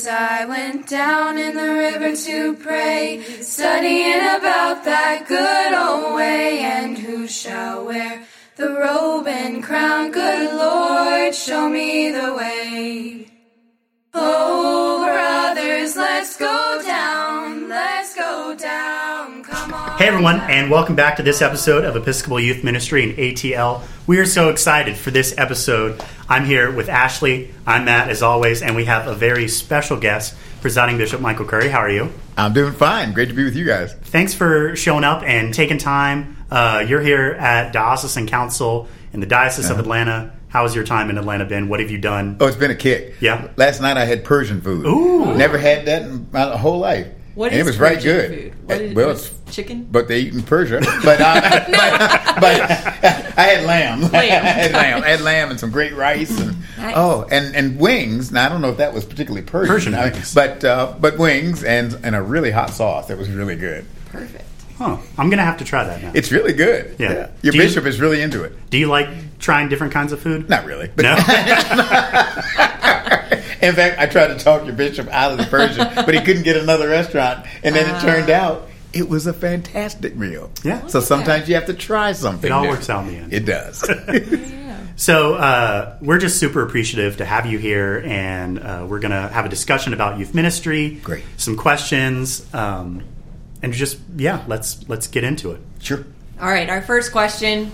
as I went down in the river to pray, studying about that good old way, and who shall wear the robe and crown? Good Lord, show me the way. Oh, brothers, let's go down, let's go down, come on. Hey everyone, and welcome back to this episode of Episcopal Youth Ministry in ATL. We are so excited for this episode. I'm here with Ashley. I'm Matt, as always, and we have a very special guest, presiding Bishop Michael Curry. How are you? I'm doing fine. Great to be with you guys. Thanks for showing up and taking time. Uh, you're here at Diocesan Council in the Diocese of Atlanta. How has your time in Atlanta been? What have you done? Oh, it's been a kick. Yeah. Last night I had Persian food. Ooh. Never had that in my whole life. What and is it was very good. food? What Uh, well, it's chicken? but they eat in Persia. But, uh, but, but I had lamb. I had lamb. I had lamb and some great rice and Nice. oh, and, and wings. Now I don't know if that was particularly Persian, Persian I mean, but uh, but wings and and a really hot sauce that was really good. Perfect. Huh. I'm going to have to try that now. It's really good. Yeah. Your Do you- bishop is really into it. Do you like trying different kinds of food? Not really. But No? In fact, I tried to talk your bishop out of the Persian, but he couldn't get another restaurant. And then it turned out it was a fantastic meal. Yeah. So sometimes you have to try something. It all new. works out in the end. It does. Yeah. So uh, we're just super appreciative to have you here, and uh, we're going to have a discussion about youth ministry. Great. Some questions, um, and just yeah, let's let's get into it. sure. All right, our first question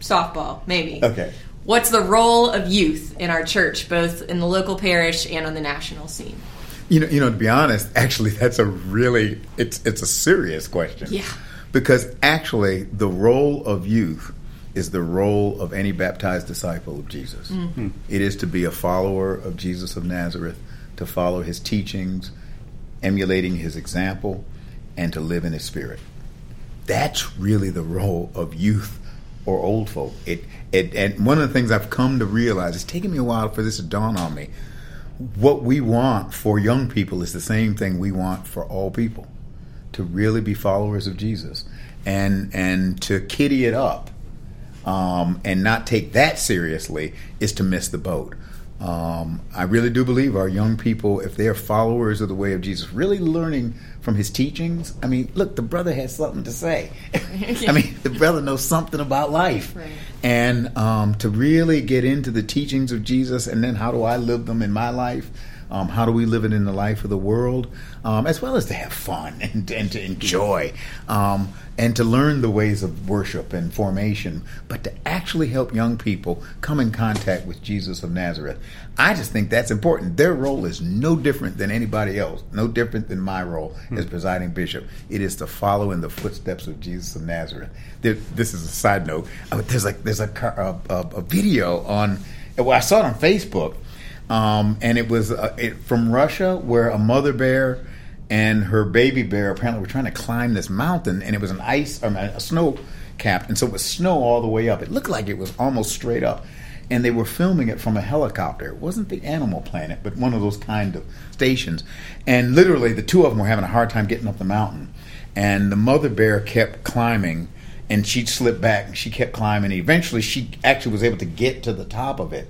softball, maybe. Okay. What's the role of youth in our church, both in the local parish and on the national scene? You know, you know. To be honest, actually, that's a really it's it's a serious question. Yeah. Because actually, the role of youth is the role of any baptized disciple of Jesus. Mm-hmm. It is to be a follower of Jesus of Nazareth, to follow his teachings, emulating his example, and to live in his spirit. That's really the role of youth or old folk. It, it and one of the things I've come to realize, it's taken me a while for this to dawn on me. What we want for young people is the same thing we want for all people. To really be followers of Jesus. And and to kitty it up um, and not take that seriously is to miss the boat. Um, I really do believe our young people, if they are followers of the way of Jesus, really learning from his teachings. I mean, look, the brother has something to say. I mean, the brother knows something about life. Right. And um, to really get into the teachings of Jesus and then how do I live them in my life? Um, how do we live it in the life of the world? Um, as well as to have fun and, and to enjoy um, and to learn the ways of worship and formation, but to actually help young people come in contact with Jesus of Nazareth. I just think that's important. Their role is no different than anybody else, no different than my role as presiding bishop. It is to follow in the footsteps of Jesus of Nazareth. There, this is a side note. Uh, There's like there's a, a, a, a video on. Well, I saw it on Facebook um, and it was uh, it, from Russia, where a mother bear and her baby bear apparently were trying to climb this mountain, and it was an ice, or a snow cap, and so it was snow all the way up. It looked like it was almost straight up, and they were filming it from a helicopter. It wasn't the Animal Planet, but one of those kind of stations, and literally the two of them were having a hard time getting up the mountain, and the mother bear kept climbing. And she slipped back and she kept climbing. Eventually, she actually was able to get to the top of it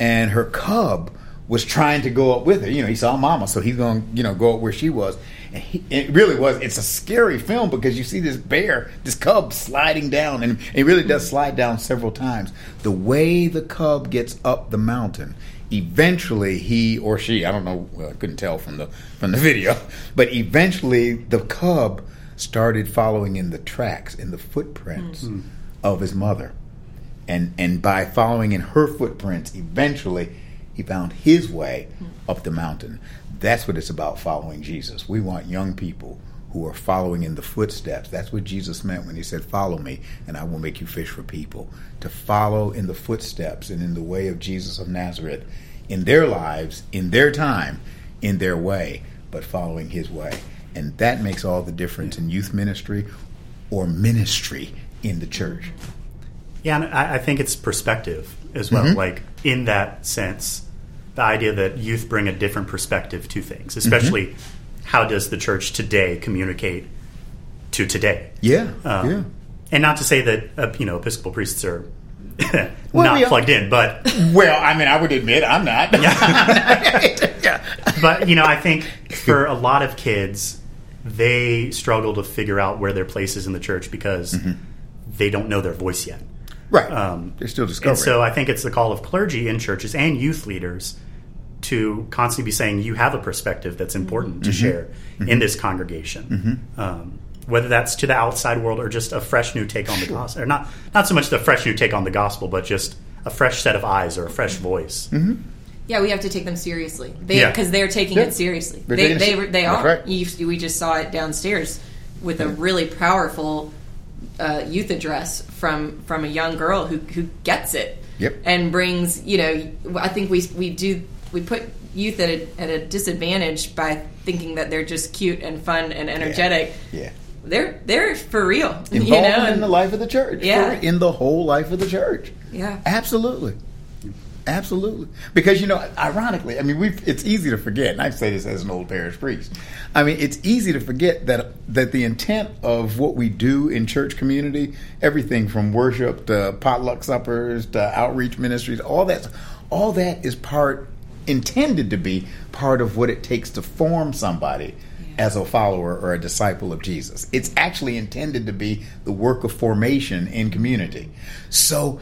and her cub was trying to go up with her. You know, he saw mama, so he's going to, you know, go up where she was. And he, it really was. It's a scary film because you see this bear, this cub sliding down, and it really does slide down several times. The way the cub gets up the mountain, eventually he or she, I don't know, well, I couldn't tell from the from the video, but eventually the cub started following in the tracks, in the footprints hmm. of his mother and and by following in her footprints eventually he found his way up the mountain. That's what it's about following jesus. We want young people who are following in the footsteps. That's what jesus meant when he said follow me and i will make you fish for people. To follow in the footsteps and in the way of jesus of nazareth in their lives in their time in their way but following his way. And that makes all the difference in youth ministry or ministry in the church Yeah, and I, I think it's perspective as well. Like in that sense, the idea that youth bring a different perspective to things, especially how does the church today communicate to today? yeah Um, yeah And not to say that uh, you know Episcopal priests are Well, not plugged in, but Well, I mean, I would admit I'm not. Yeah. but you know, I think for a lot of kids, they struggle to figure out where their place is in the church because they don't know their voice yet. Right. Um, They're still discovering. And so I think it's the call of clergy in churches and youth leaders to constantly be saying you have a perspective that's important to mm-hmm. share mm-hmm. in this congregation. Mm-hmm. Um, whether that's to the outside world or just a fresh new take on the gospel, or not not so much the fresh new take on the gospel, but just a fresh set of eyes or a fresh voice. Yeah, we have to take them seriously. They Yeah. because they're taking Yeah. it seriously. They're They taking they, they are. right. You, we just saw it downstairs with a really powerful uh, youth address from from a young girl who who gets it. Yep. And brings you know I think we we do we put youth at a, at a disadvantage by thinking that they're just cute and fun and energetic. yeah. They're they're for real. Involved you know in the life of the church. Yeah. In the whole life of the church. yeah. Absolutely. Absolutely. Because, you know, ironically, I mean, we've, it's easy to forget, and I say this as an old parish priest. I mean, it's easy to forget that, that the intent of what we do in church community, everything from worship to potluck suppers to outreach ministries, all that, all that is part, intended to be part of what it takes to form somebody as a follower or a disciple of Jesus. It's actually intended to be the work of formation in community. So,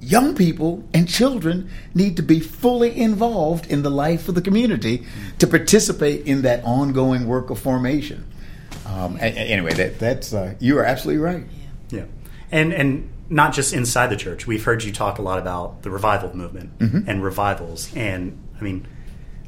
young people and children need to be fully involved in the life of the community to participate in that ongoing work of formation. Um, anyway, that, that's uh, you are absolutely right. Yeah, and and not just inside the church. We've heard you talk a lot about the revival movement and revivals, and I mean,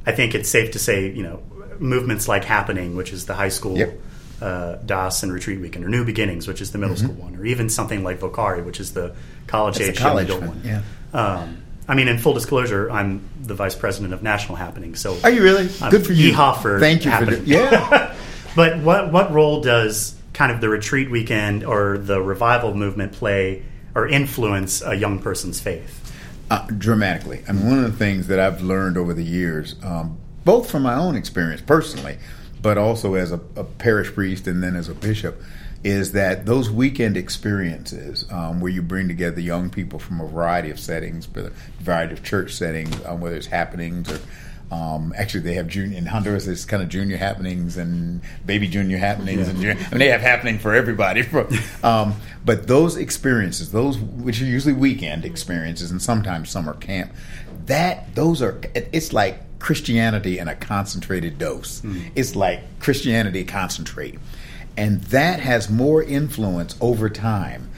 I think it's safe to say, you know, movements like Happening, which is the high school Yep. uh, DAS and retreat weekend, or New Beginnings, which is the middle school one, or even something like Vocare, which is the college age the young adult one, yeah. Um, I mean, in full disclosure, I'm the vice president of National Happening. So, Are you really? I'm Good for you. for Thank you happening. for that. Yeah. But what what role does kind of the retreat weekend or the revival movement play or influence a young person's faith? Uh, dramatically. I mean, one of the things that I've learned over the years, um, both from my own experience personally, but also as a, a parish priest and then as a bishop, is that those weekend experiences um, where you bring together young people from a variety of settings, but a variety of church settings, um, whether it's happenings or um, actually, they have junior in Honduras. It's kind of junior happenings and baby junior happenings, and junior, I mean they have happening for everybody. um, but those experiences, those which are usually weekend experiences, and sometimes summer camp, that those are it's like Christianity in a concentrated dose. It's like Christianity concentrate, and that has more influence over time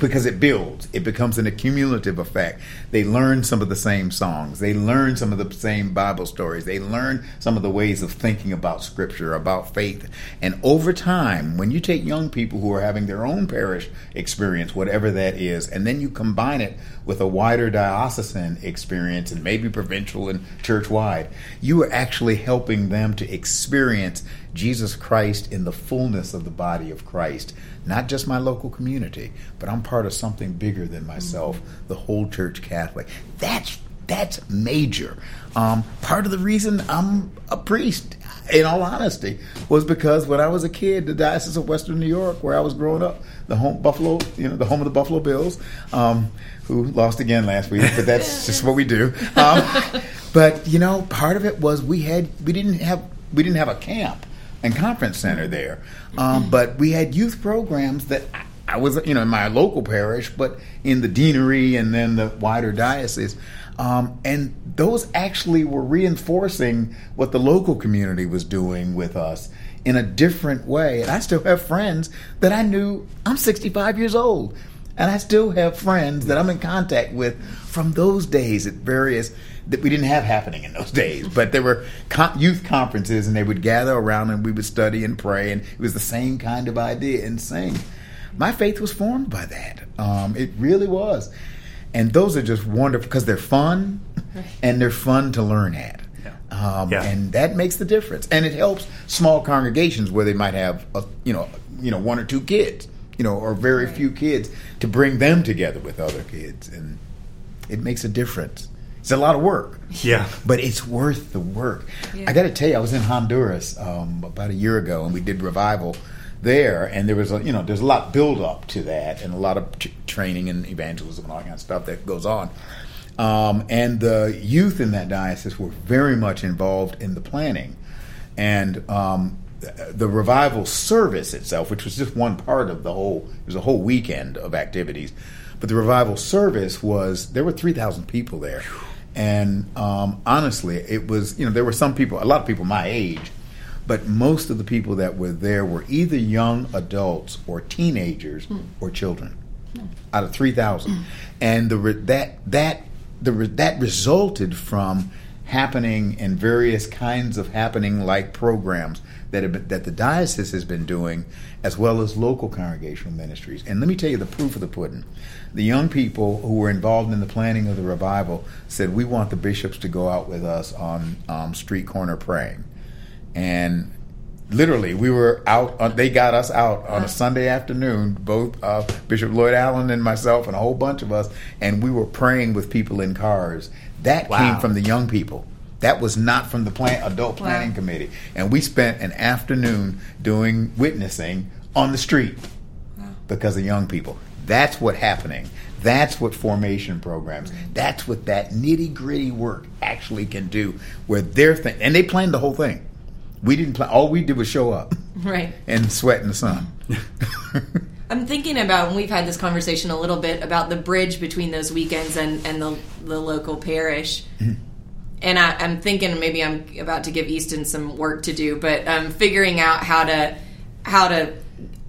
because it builds it becomes an accumulative effect. They learn some of the same songs. They learn some of the same bible stories. They learn some of the ways of thinking about scripture about faith. And over time when you take young people who are having their own parish experience whatever that is and then you combine it with a wider diocesan experience and maybe provincial and church wide you are actually helping them to experience Jesus Christ in the fullness of the body of Christ, not just my local community, but I'm part of something bigger than myself, the whole Church Catholic. That's that's major. Um, part of the reason I'm a priest, in all honesty, was because when I was a kid, the Diocese of Western New York, where I was growing up, the home Buffalo, you know, the home of the Buffalo Bills, um, who lost again last week, but that's just what we do. Um, but you know, part of it was we had we didn't have we didn't have a camp and conference center there, um, but we had youth programs that. I- I was, you know, in my local parish, but in the deanery and then the wider diocese. Um, and those actually were reinforcing what the local community was doing with us in a different way. And I still have friends that I knew, I'm 65 years old, and I still have friends that I'm in contact with from those days at various that we didn't have happening in those days, but there were con- youth conferences, and they would gather around and we would study and pray, and it was the same kind of idea and sing. My faith was formed by that. Um, it really was, and those are just wonderful because they're fun, and they're fun to learn at. Um, Yeah. and that makes the difference, and it helps small congregations where they might have, a, you know, you know, one or two kids, you know, or very few kids, to bring them together with other kids, and it makes a difference. It's a lot of work, Yeah. but it's worth the work. Yeah. I got to tell you, I was in Honduras um, about a year ago, and we did revival there, and there was a you know there's a lot build up to that, and a lot of t- training and evangelism and all that kind of stuff that goes on. Um, and the youth in that diocese were very much involved in the planning, and um, the revival service itself, which was just one part of the whole, it was a whole weekend of activities. But the revival service was there were three thousand people there, and um, honestly, it was you know there were some people, a lot of people my age, but most of the people that were there were either young adults or teenagers Hmm. or children, out of three thousand, and the re- that that the re- that resulted from happening in various kinds of happening like programs that have been, that the diocese has been doing as well as local congregational ministries. And let me tell you the proof of the pudding. The young people who were involved in the planning of the revival said we want the bishops to go out with us on um, street corner praying. And literally we were out on, they got us out on a sunday afternoon both uh, bishop lloyd allen and myself and a whole bunch of us and we were praying with people in cars that Wow. came from the young people. That was not from the plan, adult Wow. planning committee. And we spent an afternoon doing witnessing on the street because of young people. That's what happening. That's what formation programs that's what that nitty gritty work actually can do where they're th- and they planned the whole thing. We didn't plan all we did was show up. Right. and sweat in the sun I'm thinking about, and we've had this conversation a little bit about the bridge between those weekends and, and the, the local parish. And I, I'm thinking maybe I'm about to give Easton some work to do, but um, figuring out how to how to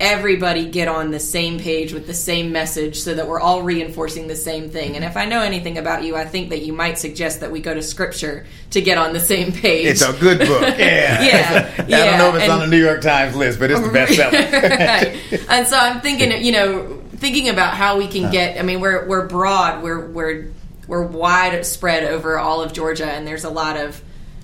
everybody get on the same page with the same message so that we're all reinforcing the same thing. And if I know anything about you, I think that you might suggest that we go to scripture to get on the same page. it's a good book yeah Yeah, i yeah, don't know if it's and- on the new york times list but it's the best seller right. And so I'm thinking, you know, thinking about how we can get. I mean, we're we're broad, we're we're we're widespread over all of Georgia, and there's a lot of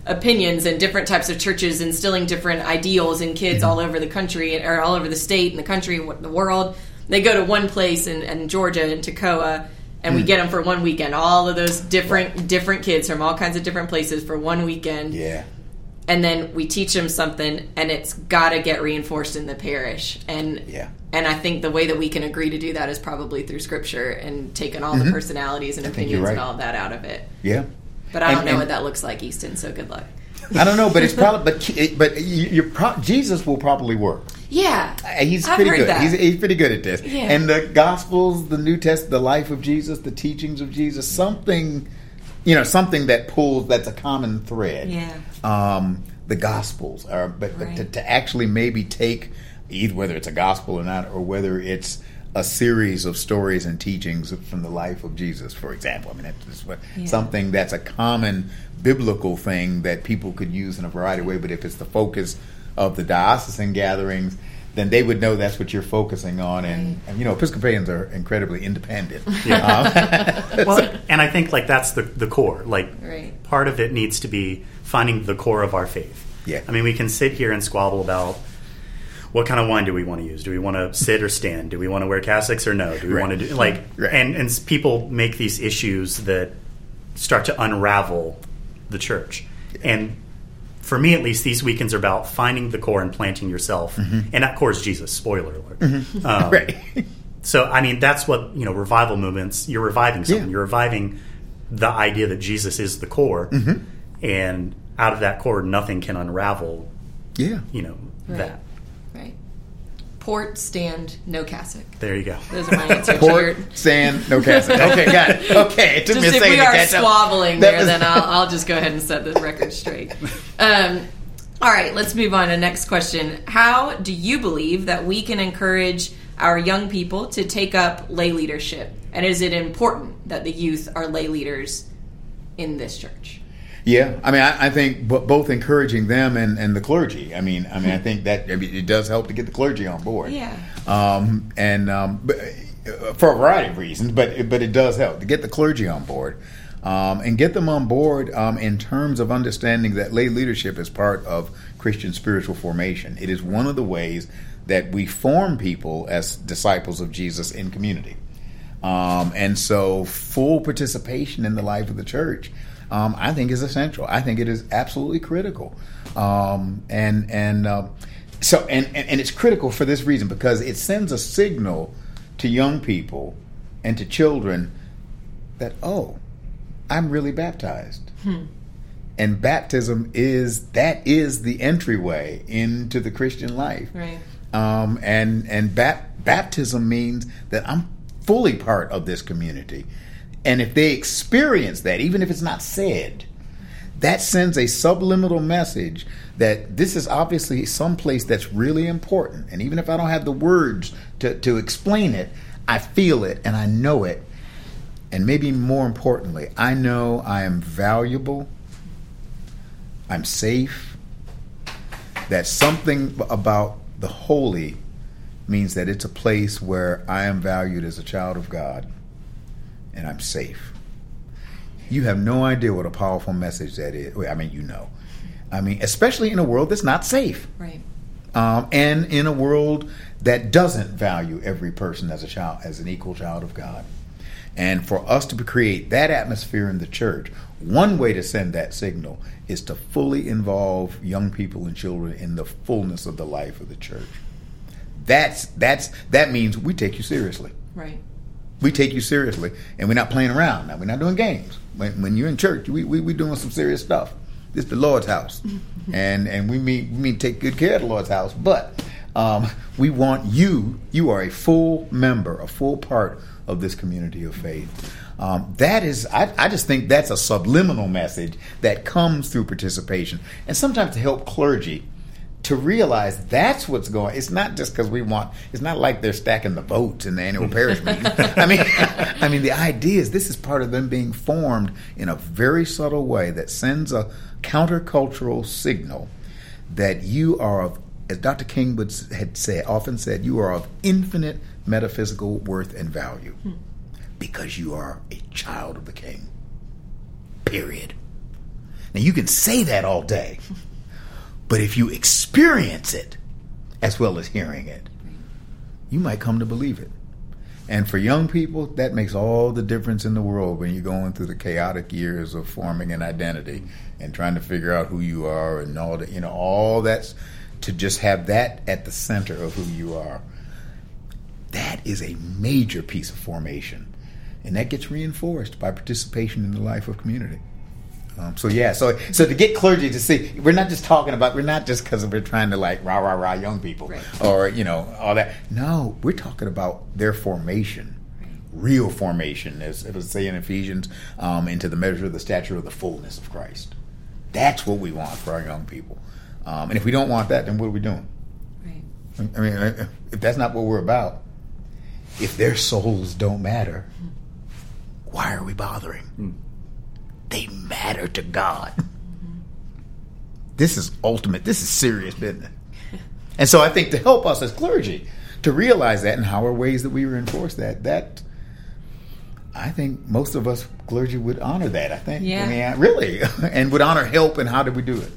opinions and different types of churches instilling different ideals in kids all over the country or all over the state and the country and the world. They go to one place in, in Georgia in Toccoa. And we get them for one weekend. All of those different different kids from all kinds of different places for one weekend yeah and then we teach them something and it's got to get reinforced in the parish and Yeah. and i think the way that we can agree to do that is probably through scripture and taking all the personalities and Mm-hmm. you're opinions and all of that out of it yeah but i don't know and- what that looks like easton so good luck I don't know, but it's probably but but you, pro- Jesus will probably work. yeah Uh, He's I've pretty good. that. He's, he's pretty good at this. Yeah. And the Gospels, the New Test, the life of Jesus, the teachings of Jesus, something, you know, something that pulls that's a common thread. Yeah. Um, the Gospels are, but, but to, to actually maybe take either whether it's a gospel or not, or whether it's a series of stories and teachings from the life of Jesus, for example. I mean, that's what Yeah. something that's a common biblical thing that people could use in a variety of ways. But if it's the focus of the diocesan gatherings, then they would know that's what you're focusing on. And, and you know, Episcopalians are incredibly independent. Um, well, and I think like that's the the core. Like Right. part of it needs to be finding the core of our faith. Yeah. I mean, we can sit here and squabble about what kind of wine do we want to use? Do we want to sit or stand? Do we want to wear cassocks or no? Do we Right. want to do like Right. and and people make these issues that start to unravel the church. And for me, at least, these weekends are about finding the core and planting yourself, and that core is Jesus. Spoiler alert. Um, Mm-hmm. right. so, I mean, that's what you know. Revival movements. You're reviving something. Yeah. You're reviving the idea that Jesus is the core, Mm-hmm. and out of that core, nothing can unravel. Yeah. You know Right. that. Right port stand no cassock There you go. those are my answers to your- Port, sand, no cassock. Okay, got it. Okay, it took just me a if second we to are catch up. squabbling That there, was- then I'll, I'll just go ahead and set the record straight. Um, all right, let's move on to next question. How do you believe that we can encourage our young people to take up lay leadership? And is it important that the youth are lay leaders in this church? Yeah, I mean, I, I think b- both encouraging them and, and the clergy. I mean, I mean, I think that I mean, it does help to get the clergy on board. Yeah. Um, and um, but, uh, for a variety of reasons, but but it does help to get the clergy on board. Um, and get them on board um, in terms of understanding that lay leadership is part of Christian spiritual formation. It is one of the ways that we form people as disciples of Jesus in community. Um, and so, full participation in the life of the church, um, I think, is essential. I think it is absolutely critical. Um, and and uh, so and, and and it's critical for this reason because it sends a signal to young people and to children that oh i'm really baptized and baptism is that is the entryway into the christian life Right. um, and and bap- baptism means that i'm fully part of this community and if they experience that even if it's not said that sends a subliminal message that this is obviously some place that's really important. And even if I don't have the words to, to explain it, I feel it and I know it. And maybe more importantly, I know I am valuable, I'm safe, that something about the holy means that it's a place where I am valued as a child of God and I'm safe. You have no idea what a powerful message that is. I mean, you know. I mean, especially in a world that's not safe, Right. um, and in a world that doesn't value every person as a child, as an equal child of God. And for us to create that atmosphere in the church, one way to send that signal is to fully involve young people and children in the fullness of the life of the church. That's that's that means we take you seriously Right. We take you seriously and we're not playing around. Now we're not doing games. When, when you're in church we, we, we doing some serious stuff. This is the lord's house. And and we mean we mean take good care of the lord's house. But um, we want you you are a full member a full part of this community of faith. Um, that is I, I just think that's a subliminal message that comes through participation. And sometimes to help clergy to realize that's what's going. It's not just because we want. It's not like they're stacking the votes in the annual parish meeting. I mean, I mean, the idea is this is part of them being formed in a very subtle way that sends a countercultural signal that you are of, as Dr. King would had said, often said, you are of infinite metaphysical worth and value hmm. because you are a child of the King. Period. Now you can say that all day. But if you experience it as well as hearing it, you might come to believe it. And for young people, that makes all the difference in the world when you're going through the chaotic years of forming an identity and trying to figure out who you are and all that, you know, all that's to just have that at the center of who you are. That is a major piece of formation. And that gets reinforced by participation in the life of community. Um, so yeah, so so to get clergy to see, we're not just talking about, we're not just because we're trying to like rah rah rah young people Right. or you know all that. No, we're talking about their formation, real formation, as it was say in Ephesians, um, into the measure of the stature of the fullness of Christ. That's what we want for our young people. Um, and if we don't want that, then what are we doing? Right. I mean, if that's not what we're about, if their souls don't matter, why are we bothering? They matter to God. This is ultimate. This is serious business. And so I think to help us as clergy to realize that and how are ways that we reinforce that, that I think most of us clergy would honor that. I think. Yeah. I mean, I- really. and would honor help and how do we do it?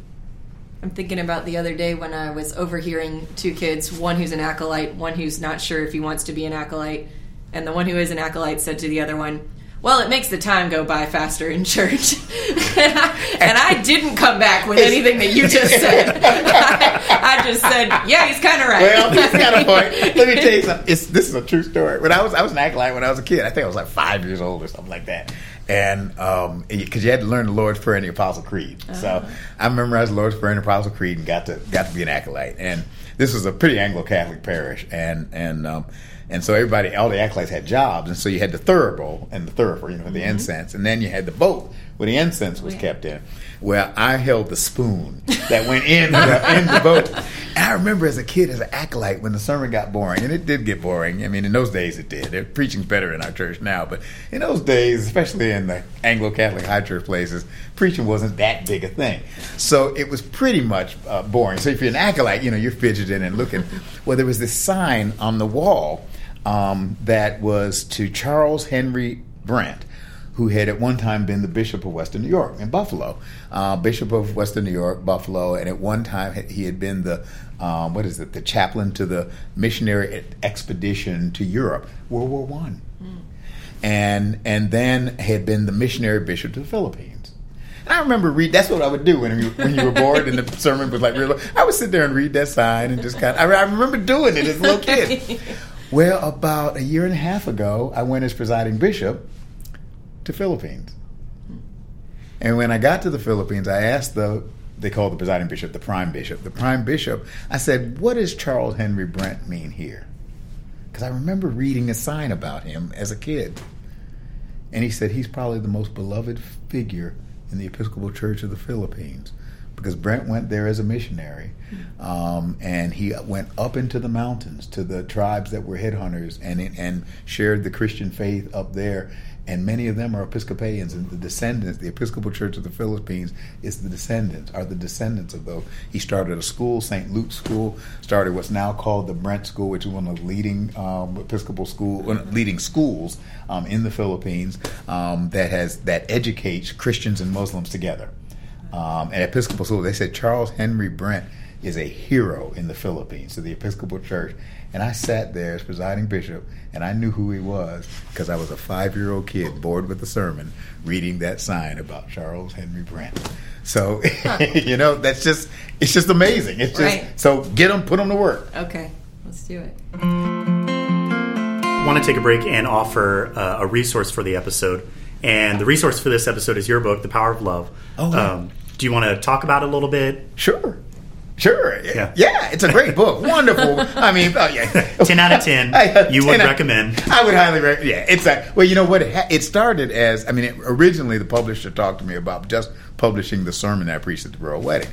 I'm thinking about the other day when I was overhearing two kids, one who's an acolyte, one who's not sure if he wants to be an acolyte, and the one who is an acolyte said to the other one, "Well, it makes the time go by faster in church." and, I, and I didn't come back with anything that you just said. I, I just said, "Yeah, he's kind of right." Well, he's got a point. Let me tell you something. It's, this is a true story. When I was I was an acolyte when I was a kid. I think I was like five years old or something like that. And because you had to learn the Lord's Prayer and the Apostle Creed, so I memorized the Lord's Prayer and the Apostle Creed and got to got to be an acolyte. And this was a pretty Anglo Catholic parish, and and um, and so everybody, all the acolytes had jobs, and so you had the thurible and the thurifer, you know, for the incense, and then you had the boat where the incense was Yeah. kept in. Well, I held the spoon that went in the, in the boat. And I remember as a kid, as an acolyte, when the sermon got boring, and it did get boring. I mean, in those days it did. It- Preaching's better in our church now, but in those days, especially in the Anglo-Catholic high church places, preaching wasn't that big a thing. So it was pretty much uh, boring. So if you're an acolyte, you know, you're fidgeting and looking. Well, there was this sign on the wall um, that was to Charles Henry Brent, who had at one time been the Bishop of Western New York in Buffalo, uh, Bishop of Western New York, Buffalo, and at one time he had been the um, what is it, the chaplain to the missionary expedition to Europe, World War One, and and then had been the missionary bishop to the Philippines. And I remember read. That's what I would do when you when you were bored and the sermon was like real. I would sit there and read that sign and just kind. Of, I, I remember doing it as a little kid. well, about a year and a half ago, I went as presiding bishop to Philippines. And when I got to the Philippines, I asked the they call the presiding bishop the prime bishop. The prime bishop, I said, "What does Charles Henry Brent mean here?" Because I remember reading a sign about him as a kid. And he said he's probably the most beloved figure in the Episcopal Church of the Philippines because Brent went there as a missionary, um, and he went up into the mountains to the tribes that were headhunters and and shared the Christian faith up there and many of them are Episcopalians, and the descendants, the Episcopal Church of the Philippines, is the descendants, are the descendants of those. He started a school, St. Luke's School, started what's now called the Brent School, which is one of the leading um, Episcopal school, leading schools um, in the Philippines um, that has that educates Christians and Muslims together. Um, and Episcopal school, they said Charles Henry Brent is a hero in the Philippines to the Episcopal Church. And I sat there as presiding bishop, and I knew who he was because I was a five year old kid bored with the sermon reading that sign about Charles Henry Brent. So, you know, that's just, it's just amazing. It's just, Right. so get them, put them to work. Okay, let's do it. I want to take a break and offer uh, a resource for the episode. And the resource for this episode is your book, The Power of Love. Oh, wow. um, do you want to talk about it a little bit? Sure. Sure. Yeah. Yeah. it's a great book. Wonderful. I mean, oh, yeah. 10 out of 10, I- you would out- recommend. I would highly recommend. Yeah, it's a well. You know what? It, ha- it started as I mean, it, originally the publisher talked to me about just publishing the sermon that I preached at the royal wedding,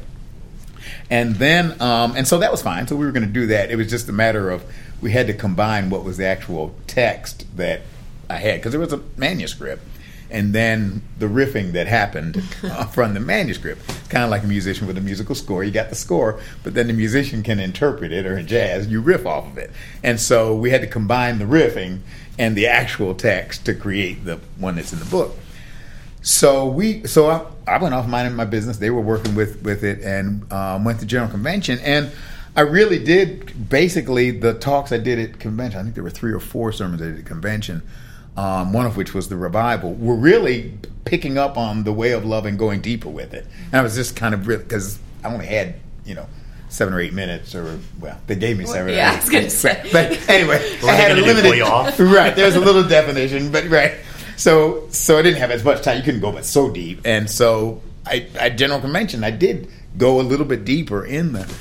and then um, and so that was fine. So we were going to do that. It was just a matter of we had to combine what was the actual text that I had because there was a manuscript. And then the riffing that happened uh, from the manuscript. It's kind of like a musician with a musical score. You got the score, but then the musician can interpret it, or in jazz, you riff off of it. And so we had to combine the riffing and the actual text to create the one that's in the book. So we, so I, I went off minding my business. They were working with with it, and um, went to general convention. And I really did basically the talks I did at convention. I think there were three or four sermons I did at convention. Um, one of which was the revival. We were really picking up on the way of love and going deeper with it. And I was just kind of really because I only had you know seven or eight minutes, or well, they gave me seven. yeah, or I eight was gonna say. but anyway, What I had a limited. pull you off? Right, there's a little definition, but right. So so I didn't have as much time. You couldn't go but so deep, and so I at general convention I did go a little bit deeper in the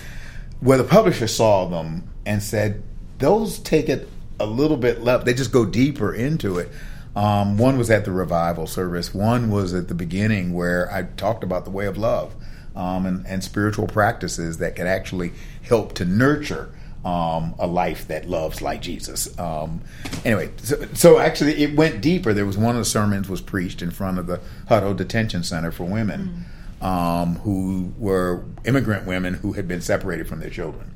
where the publisher saw them and said those take it a little bit left. They just go deeper into it. Um, one was at the revival service. One was at the beginning where I talked about the way of love um, and, and spiritual practices that can actually help to nurture um, a life that loves like Jesus. Um, anyway, so, so actually it went deeper. There was one of the sermons was preached in front of the Hutto Detention Center for Women um, who were immigrant women who had been separated from their children.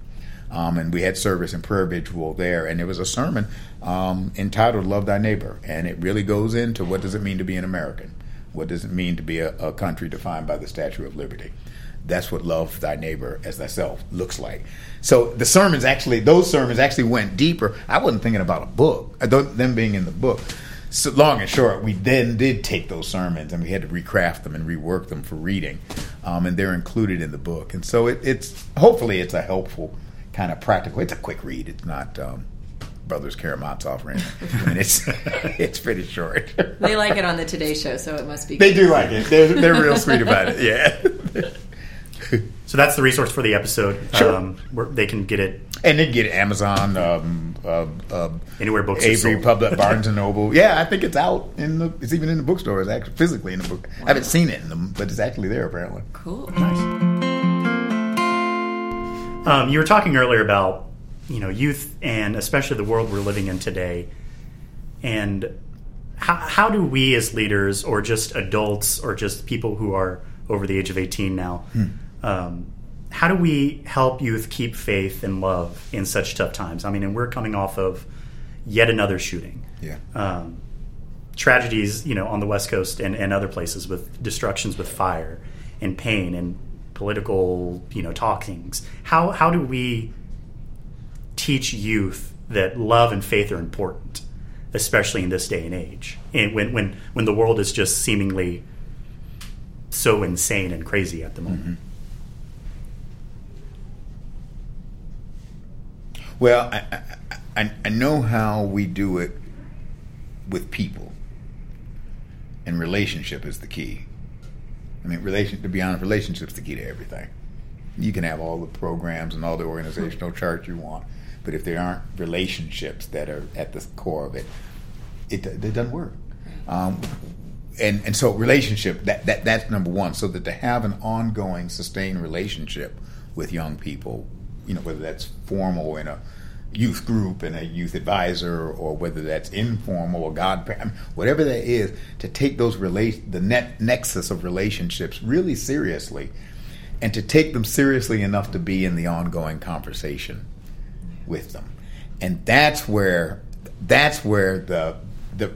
Um, and we had service and prayer vigil there, and there was a sermon um, entitled "Love Thy Neighbor," and it really goes into what does it mean to be an American, what does it mean to be a, a country defined by the Statue of Liberty. That's what love thy neighbor as thyself looks like. So the sermons actually, those sermons actually went deeper. I wasn't thinking about a book, uh, them being in the book. So long and short, we then did take those sermons and we had to recraft them and rework them for reading, um, and they're included in the book. And so it, it's hopefully it's a helpful kind of practical. It's a quick read. It's not um, Brothers Karamazov or anything. I mean, it's it's pretty short. They like it on the Today Show, so it must be. They do like it. They're they're real sweet about it. Yeah. So that's the resource for the episode. Sure. Um, where they can get it And they get it Amazon, um, uh, uh, anywhere books Avery, sold. Public, Barnes and Noble. Yeah, I think it's out in the. It's even in the bookstores. Actually, physically in the book. I haven't seen it in them, but it's actually there apparently. Cool. Um, you were talking earlier about you know youth and especially the world we're living in today, and how how do we as leaders or just adults or just people who are over the age of eighteen now, um, how do we help youth keep faith and love in such tough times? I mean, and we're coming off of yet another shooting. Yeah. Um, tragedies, you know, on the West Coast and, and other places with destructions with fire and pain and political, you know, talkings. How how do we teach youth that love and faith are important, especially in this day and age, and when when when the world is just seemingly so insane and crazy at the moment. Mm-hmm. Well, I, I, I, I know how we do it with people, and relationship is the key. I mean, relation. To be honest, relationship's the key to everything. You can have all the programs and all the organizational charts you want, but if there aren't relationships that are at the core of it, it, it doesn't work. Um, and and so relationship that, that that's number one. So that to have an ongoing, sustained relationship with young people, you know, whether that's formal in a youth group and a youth advisor, or whether that's informal or God, I whatever that is, to take those relate the net nexus of relationships really seriously, and to take them seriously enough to be in the ongoing conversation with them, and that's where that's where the the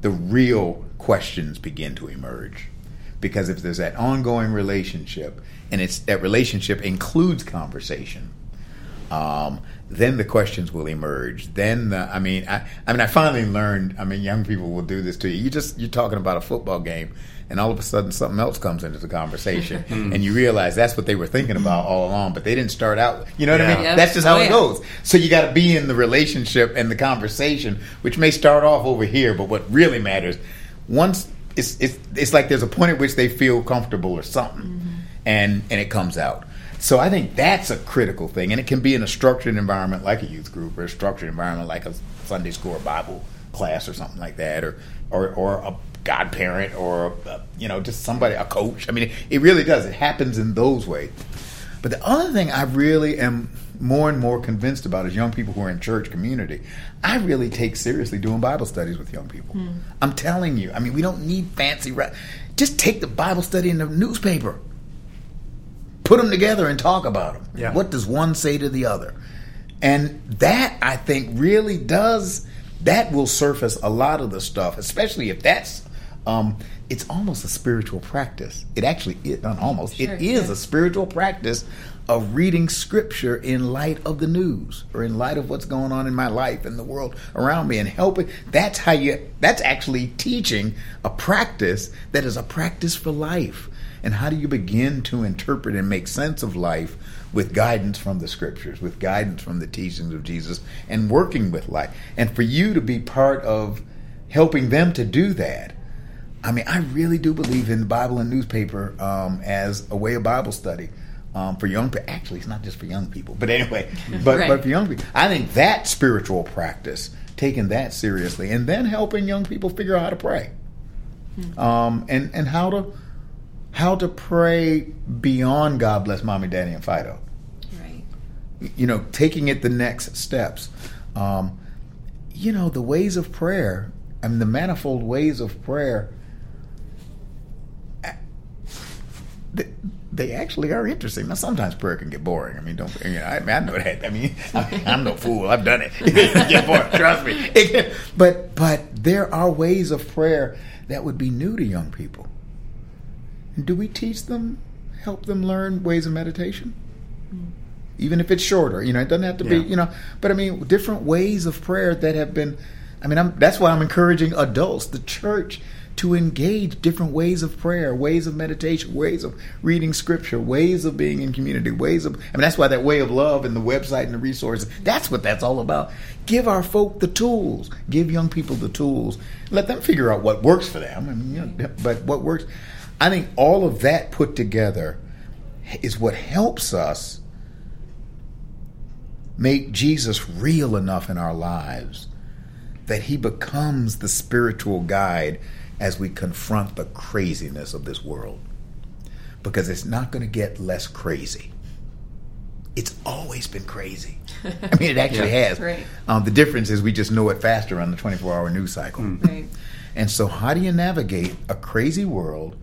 the real questions begin to emerge. Because if there's that ongoing relationship and it's that relationship includes conversation um, then the questions will emerge. Then the, i mean I, I mean i finally learned i mean young people will do this to you. You just you're talking about a football game and all of a sudden something else comes into the conversation. And you realize that's what they were thinking about all along but they didn't start out you know what i mean? Yep. that's just how Oh, it yeah. goes. So you got to be in the relationship and the conversation, which may start off over here, but what really matters once it's it's, it's like there's a point at which they feel comfortable or something, and and it comes out. So I think that's a critical thing, and it can be in a structured environment like a youth group or a structured environment like a Sunday school or Bible class or something like that, or or or a godparent or a, you know just somebody a coach. I mean, it, it really does. It happens in those ways. But the other thing I really am more and more convinced about is young people who are in church community. I really take seriously doing Bible studies with young people. Hmm. I'm telling you. I mean, we don't need fancy. Ra- Just take the Bible study in the newspaper. Put them together and talk about them. Yeah. What does one say to the other? And that I think really does that will surface a lot of the stuff, especially if that's um, it's almost a spiritual practice. It actually is not almost. Sure, it is yeah. a spiritual practice of reading scripture in light of the news or in light of what's going on in my life and the world around me and helping that's how you that's actually teaching a practice that is a practice for life and how do you begin to interpret and make sense of life with guidance from the scriptures with guidance from the teachings of Jesus and working with life and for you to be part of helping them to do that I mean, I really do believe in the Bible and newspaper um, as a way of Bible study um, for young people. Actually, it's not just for young people, but anyway, but, Right. but for young people, I think that spiritual practice, taking that seriously, and then helping young people figure out how to pray, um, and and how to how to pray beyond God bless mommy, daddy, and Fido Right. you know, taking it the next steps. Um, you know, the ways of prayer, I mean, the manifold ways of prayer, they, they actually are interesting. Now, sometimes prayer can get boring. I mean, don't, you know, I, mean, I know that. I mean, I, I'm no fool. I've done it. get boring, trust me. It but, but there are ways of prayer that would be new to young people. Do we teach them, help them learn ways of meditation? Hmm. even if it's shorter. You know, it doesn't have to be. You know, but I mean, different ways of prayer that have been. I mean, I'm, that's why I'm encouraging adults, the church, to engage different ways of prayer, ways of meditation, ways of reading scripture, ways of being in community, ways of. I mean, that's why that way of love and the website and the resources. That's what that's all about. Give our folk the tools. Give young people the tools. Let them figure out what works for them. I mean, you know, but what works. I think all of that put together is what helps us make Jesus real enough in our lives that he becomes the spiritual guide as we confront the craziness of this world. Because it's not going to get less crazy. It's always been crazy. I mean, it actually Yeah. has. Right. Um, the difference is we just know it faster on the 24 hour news cycle. Right. And so, how do you navigate a crazy world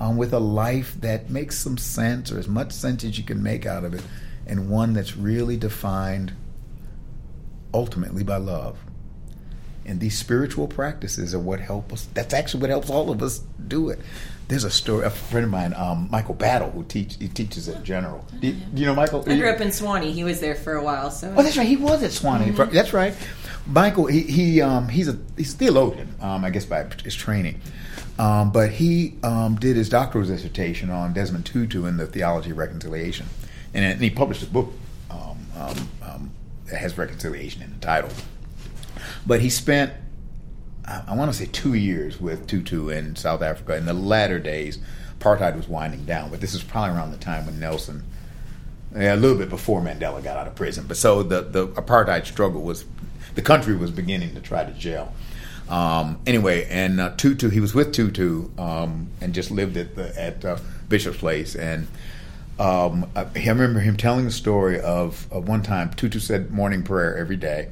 um, with a life that makes some sense or as much sense as you can make out of it, and one that's really defined ultimately by love? And these spiritual practices are what help us. That's actually what helps all of us do it. There's a story. A friend of mine, um, Michael Battle, who teach he teaches at General. Do you, do you know Michael? I grew up in Sewanee. He was there for a while, so Oh, that's right. He was at Sewanee. That's right. Michael, he, he um, he's a he's a theologian, um, I guess by his training, Um, but he um, did his doctoral dissertation on Desmond Tutu and the theology of reconciliation, and, and he published a book um, um, um, that has reconciliation in the title. But he spent, I, I want to say, two years with Tutu in South Africa. In the latter days, apartheid was winding down, but this is probably around the time when Nelson, yeah, a little bit before Mandela got out of prison. But so the the apartheid struggle was, the country was beginning to try to gel. Um, anyway, and uh, Tutu, he was with Tutu um, and just lived at the at uh, Bishop's Place. And um, I, I remember him telling the story of, of one time Tutu said morning prayer every day,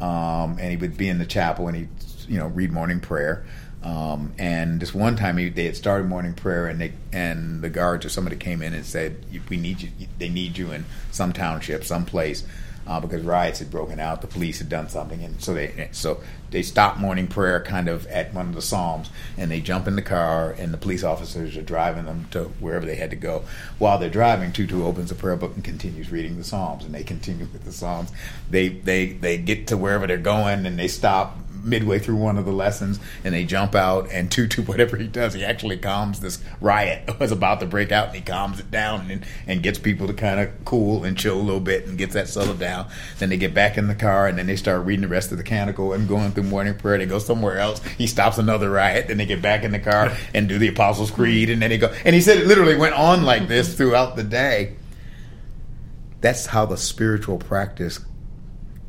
um, and he would be in the chapel and he'd you know read morning prayer. Um, and this one time he, they had started morning prayer, and they and the guards or somebody came in and said, "We need you. They need you in some township, some place." Uh, because riots had broken out. The police had done something, and so they so they stopped morning prayer kind of at one of the psalms, and they jump in the car, and the police officers are driving them to wherever they had to go. While they're driving, Tutu opens a prayer book and continues reading the psalms, and they continue with the psalms. They they they get to wherever they're going, and they stop midway through one of the lessons and they jump out and Tutu whatever he does he actually calms this riot that was about to break out and he calms it down and, and gets people to kind of cool and chill a little bit and gets that settled down. Then they get back in the car and then they start reading the rest of the canticle and going through morning prayer. They go somewhere else. He stops another riot then they get back in the car and do the apostles creed and then they go and he said it literally went on like this throughout the day. That's how the spiritual practice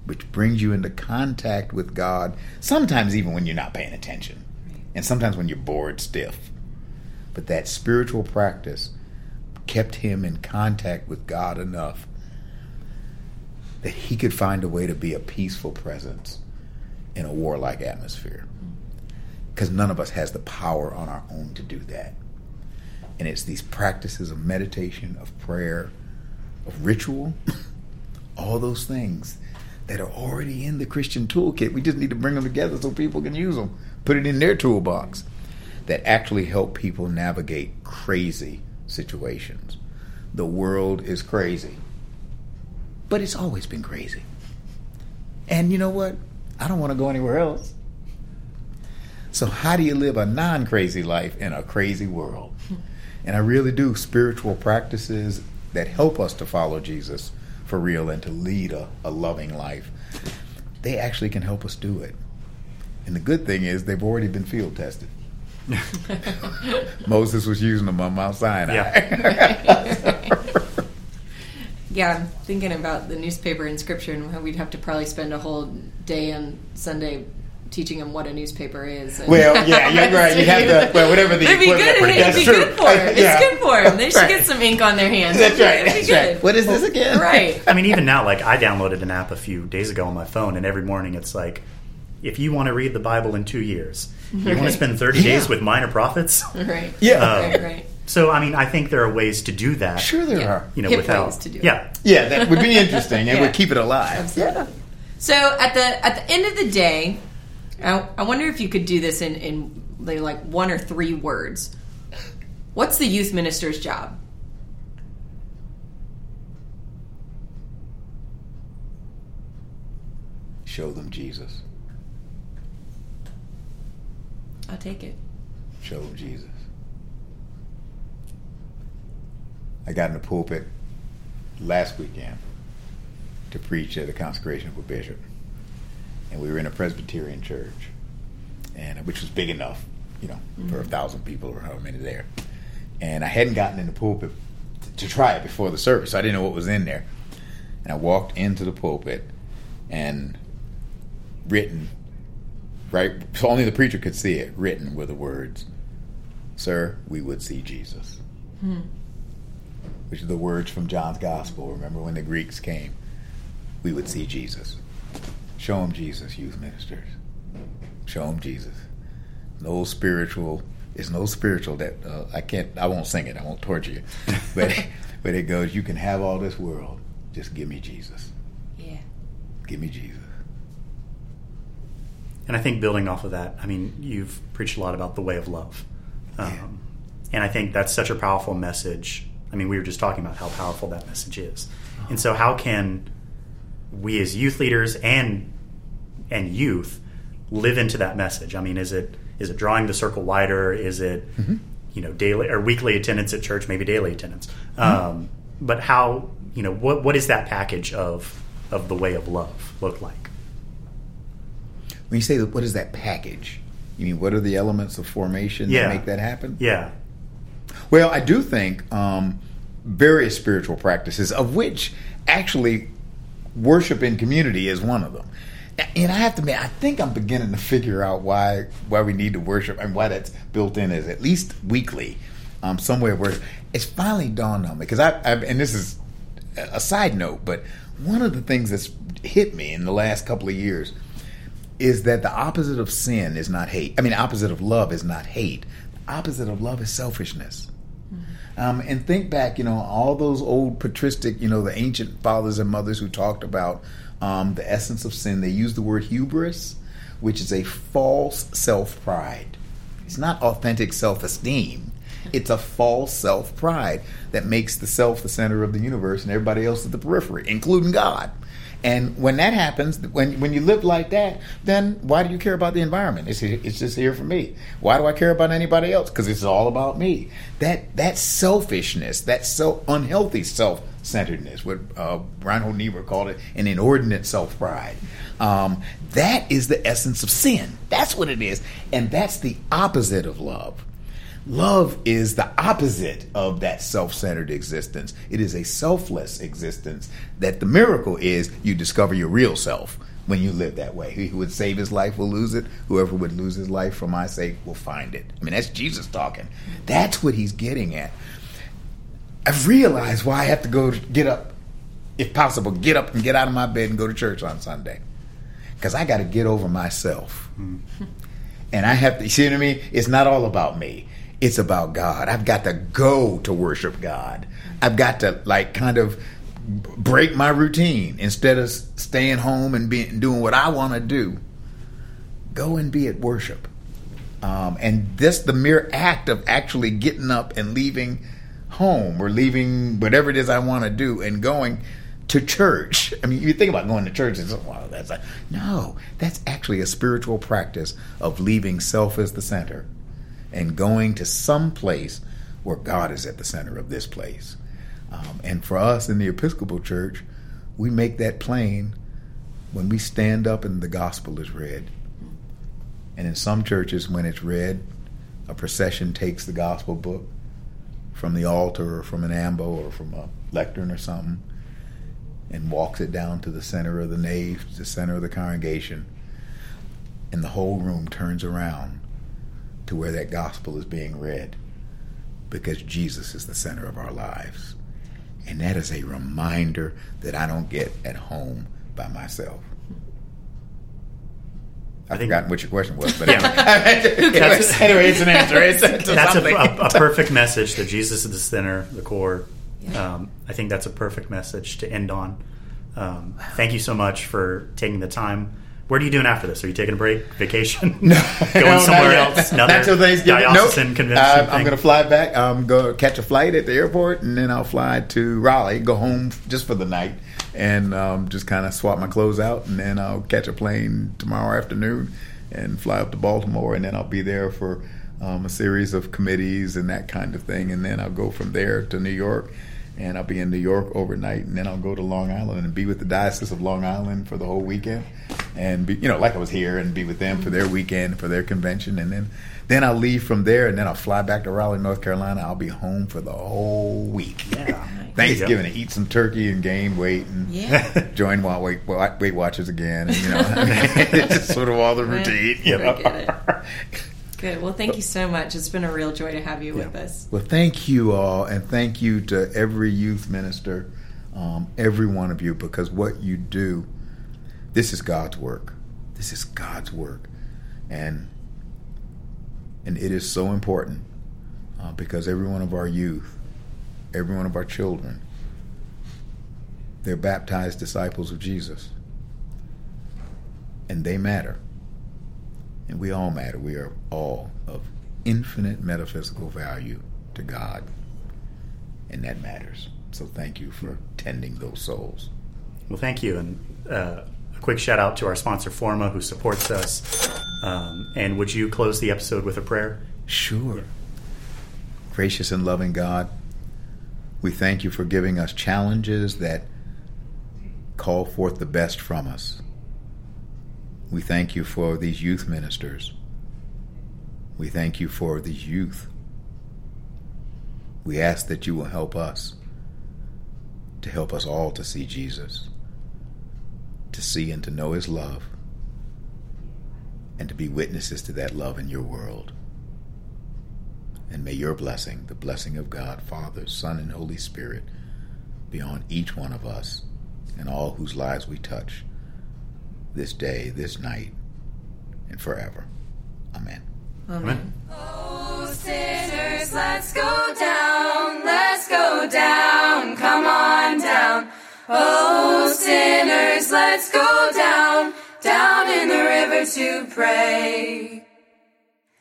which brings you into contact with God, sometimes even when you're not paying attention, and sometimes when you're bored stiff. But that spiritual practice kept him in contact with God enough that he could find a way to be a peaceful presence in a warlike atmosphere. Because none of us has the power on our own to do that. And it's these practices of meditation, of prayer, of ritual, all those things that are already in the Christian toolkit. We just need to bring them together so people can use them, put it in their toolbox that actually help people navigate crazy situations. The world is crazy, but it's always been crazy. And you know what? I don't want to go anywhere else. So, how do you live a non crazy life in a crazy world? And I really do spiritual practices that help us to follow Jesus for real and to lead a, a loving life, they actually can help us do it. And the good thing is they've already been field tested. Moses was using them on Mount Sinai. Yeah. yeah, I'm thinking about the newspaper in Scripture and how we'd have to probably spend a whole day on Sunday teaching them what a newspaper is. well, yeah, you're right. You have to, well, whatever the It'd be good. equivalent- It'd be that's good for them. It's Yeah. good for them. They should Right. get some ink on their hands. That's right. It'd be That's good. right. What is this again? Right. I mean, even now, like I downloaded an app a few days ago on my phone, and every morning it's like, if you want to read the Bible in two years, you want to spend 30 Yeah. days with minor prophets. Right. Yeah. Right. Um, right. So, I mean, I think there are ways to do that. Sure, there Yeah. are. You know, Hip without ways to do it. yeah, Yeah, that would be interesting. It Yeah. would keep it alive. Absolutely. So at the at the end of the day, I, I wonder if you could do this in in like one or three words. What's the youth minister's job? Show them Jesus. I'll take it. Show them Jesus. I got in the pulpit last weekend to preach at the consecration of a bishop. And we were in a Presbyterian church, and which was big enough, you know, for a mm-hmm. thousand people or however many there. And I hadn't gotten in the pulpit to try it before the service, so I didn't know what was in there. And I walked into the pulpit, and written, right, so only the preacher could see it, written were the words, Sir, we would see Jesus. Hmm. Which are the words from John's Gospel. Remember when the Greeks came? We would see Jesus. Show them Jesus, youth ministers. Show them Jesus. No spiritual. It's no spiritual that uh, I can't. I won't sing it. I won't torture you. But but it goes. You can have all this world. Just give me Jesus. Yeah. Give me Jesus. And I think building off of that, I mean, you've preached a lot about the way of love. Um, and I think that's such a powerful message. I mean, we were just talking about how powerful that message is. And so, how can we as youth leaders and and youth live into that message? I mean, is it Is it drawing the circle wider? Is it Mm-hmm. you know daily or weekly attendance at church? Maybe daily attendance. Mm-hmm. Um, but how you know what what is that package of of the way of love look like? When you say that, what is that package? You mean what are the elements of formation Yeah. that make that happen? Yeah, Well, I do think um, various spiritual practices, of which actually worship in community is one of them. And I have to admit, I think I'm beginning to figure out why why we need to worship and why that's built in as at least weekly, um, somewhere where it's finally dawned on me. Because I, I've, and this is a side note, but one of the things that's hit me in the last couple of years is that the opposite of sin is not hate. I mean, the opposite of love is not hate. The opposite of love is selfishness. Um, and think back, you know, all those old patristic, you know, the ancient fathers and mothers who talked about um, the essence of sin. They use the word hubris, which is a false self pride. It's not authentic self esteem. It's a false self pride that makes the self the center of the universe and everybody else at the periphery, including God. And when that happens, when when you live like that, then why do you care about the environment? It's it's just here for me. Why do I care about anybody else? Because it's all about me. That that selfishness, that so unhealthy self centeredness, what uh, Reinhold Niebuhr called it, an inordinate self pride. Um, that is the essence of sin. That's what it is, and that's the opposite of love. Love is the opposite of that self centered existence. It is a selfless existence that the miracle is you discover your real self when you live that way. He who would save his life will lose it. Whoever would lose his life for my sake will find it. I mean, that's Jesus talking. That's what he's getting at. I've realized why I have to go get up, if possible, get up and get out of my bed and go to church on Sunday. Because I got to get over myself. And I have to, you see what I mean? It's not all about me. It's about God. I've got to go to worship God. I've got to like kind of break my routine instead of staying home and being doing what I want to do. Go and be at worship. Um, and this the mere act of actually getting up and leaving home or leaving whatever it is I want to do and going to church. I mean, you think about going to church and "Wow, that's a, no." That's actually a spiritual practice of leaving self as the center and going to some place where God is at the center of this place. Um, and for us in the Episcopal Church, we make that plain when we stand up and the gospel is read. And in some churches, when it's read, a procession takes the gospel book from the altar or from an ambo or from a lectern or something and walks it down to the center of the nave, to the center of the congregation. And the whole room turns around to where that gospel is being read because Jesus is the center of our lives. And that is a reminder that I don't get at home by myself. I've think- forgotten what your question was, but Yeah. anyway, anyway, it's an answer. It's, it's that's a, a, a perfect message that Jesus is the center, the core. Um, I think that's a perfect message to end on. Um, thank you so much for taking the time. What are you doing after this? Are you taking a break, vacation, No, going no, somewhere not else? Not Another till Thanksgiving. diocesan Nope. convention Uh, I'm going to fly back. I'm going to catch a flight at the airport, and then I'll fly to Raleigh, go home just for the night, and um, just kind of swap my clothes out, and then I'll catch a plane tomorrow afternoon and fly up to Baltimore, and then I'll be there for um, a series of committees and that kind of thing, and then I'll go from there to New York. And I'll be in New York overnight, and then I'll go to Long Island and be with the Diocese of Long Island for the whole weekend, and be, you know, like I was here, and be with them for their weekend, for their convention, and then then I'll leave from there, and then I'll fly back to Raleigh, North Carolina. I'll be home for the whole week. Yeah. Thanksgiving, to eat some turkey and gain weight, and Yeah. join Wa- Weight, Weight Watchers again, and you know, it's just sort of all the routine. You I know? Good. Well, thank you so much. It's been a real joy to have you with us. Well, thank you all, and thank you to every youth minister, um, every one of you, because what you do, this is God's work. This is God's work, and and it is so important uh, because every one of our youth, every one of our children, they're baptized disciples of Jesus, and they matter and we all matter. We are all of infinite metaphysical value to God, and that matters. So thank you for tending those souls. Well, thank you. And uh, a quick shout out to our sponsor, Forma, who supports us. Um, and would you close the episode with a prayer? Sure. Gracious and loving God, we thank you for giving us challenges that call forth the best from us. We thank you for these youth ministers. We thank you for these youth. We ask that you will help us to help us all to see Jesus, to see and to know his love, and to be witnesses to that love in your world. And may your blessing, the blessing of God, Father, Son, and Holy Spirit, be on each one of us and all whose lives we touch this day, this night, and forever. Amen. Amen. Oh, sinners, let's go down, let's go down, come on down. Oh, sinners, let's go down, down in the river to pray.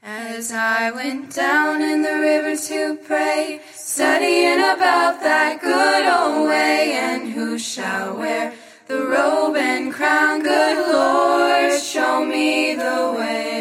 As I went down in the river to pray, studying about that good old way, and who shall wear the robe and crown, good Lord, show me the way.